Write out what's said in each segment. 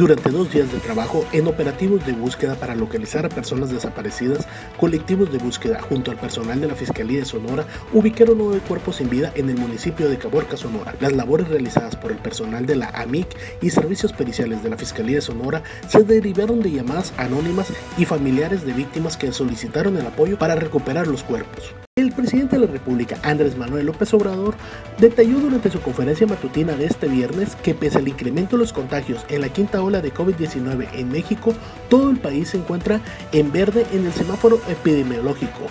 Durante dos días de trabajo en operativos de búsqueda para localizar a personas desaparecidas, colectivos de búsqueda junto al personal de la Fiscalía de Sonora ubicaron nueve cuerpos sin vida en el municipio de Caborca, Sonora. Las labores realizadas por el personal de la AMIC y servicios periciales de la Fiscalía de Sonora se derivaron de llamadas anónimas y familiares de víctimas que solicitaron el apoyo para recuperar los cuerpos. El presidente de la República, Andrés Manuel López Obrador, detalló durante su conferencia matutina de este viernes que pese al incremento de los contagios en la quinta ola de COVID-19 en México, todo el país se encuentra en verde en el semáforo epidemiológico.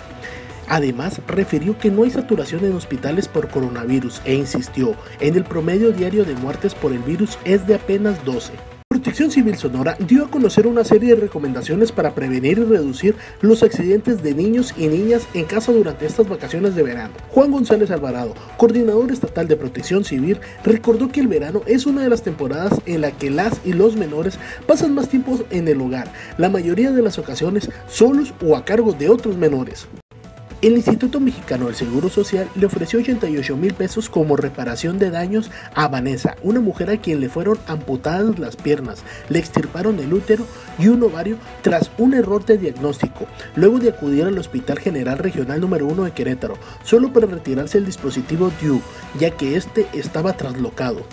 Además, refirió que no hay saturación en hospitales por coronavirus e insistió en el promedio diario de muertes por el virus es de apenas 12. Protección Civil Sonora dio a conocer una serie de recomendaciones para prevenir y reducir los accidentes de niños y niñas en casa durante estas vacaciones de verano. Juan González Alvarado, coordinador estatal de Protección Civil, recordó que el verano es una de las temporadas en la que las y los menores pasan más tiempo en el hogar, la mayoría de las ocasiones solos o a cargo de otros menores. El Instituto Mexicano del Seguro Social le ofreció 88 mil pesos como reparación de daños a Vanessa, una mujer a quien le fueron amputadas las piernas, le extirparon el útero y un ovario tras un error de diagnóstico, luego de acudir al Hospital General Regional número 1 de Querétaro, solo para retirarse el dispositivo DIU, ya que este estaba traslocado.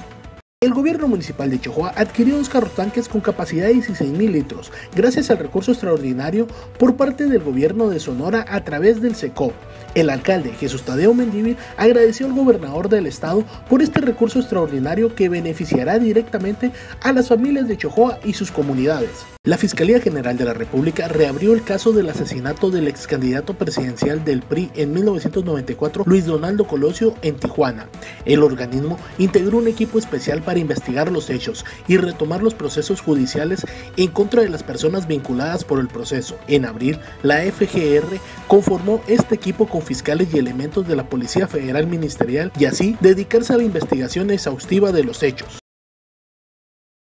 El gobierno municipal de Chihuahua adquirió dos carros tanques con capacidad de 16 mil litros, gracias al recurso extraordinario por parte del gobierno de Sonora a través del SECO. El alcalde Jesús Tadeo Mendívil agradeció al gobernador del estado por este recurso extraordinario que beneficiará directamente a las familias de Chihuahua y sus comunidades. La Fiscalía General de la República reabrió el caso del asesinato del ex candidato presidencial del PRI en 1994, Luis Donaldo Colosio, en Tijuana. El organismo integró un equipo especial para investigar los hechos y retomar los procesos judiciales en contra de las personas vinculadas por el proceso. En abril, la FGR conformó este equipo con fiscales y elementos de la Policía Federal Ministerial y así dedicarse a la investigación exhaustiva de los hechos.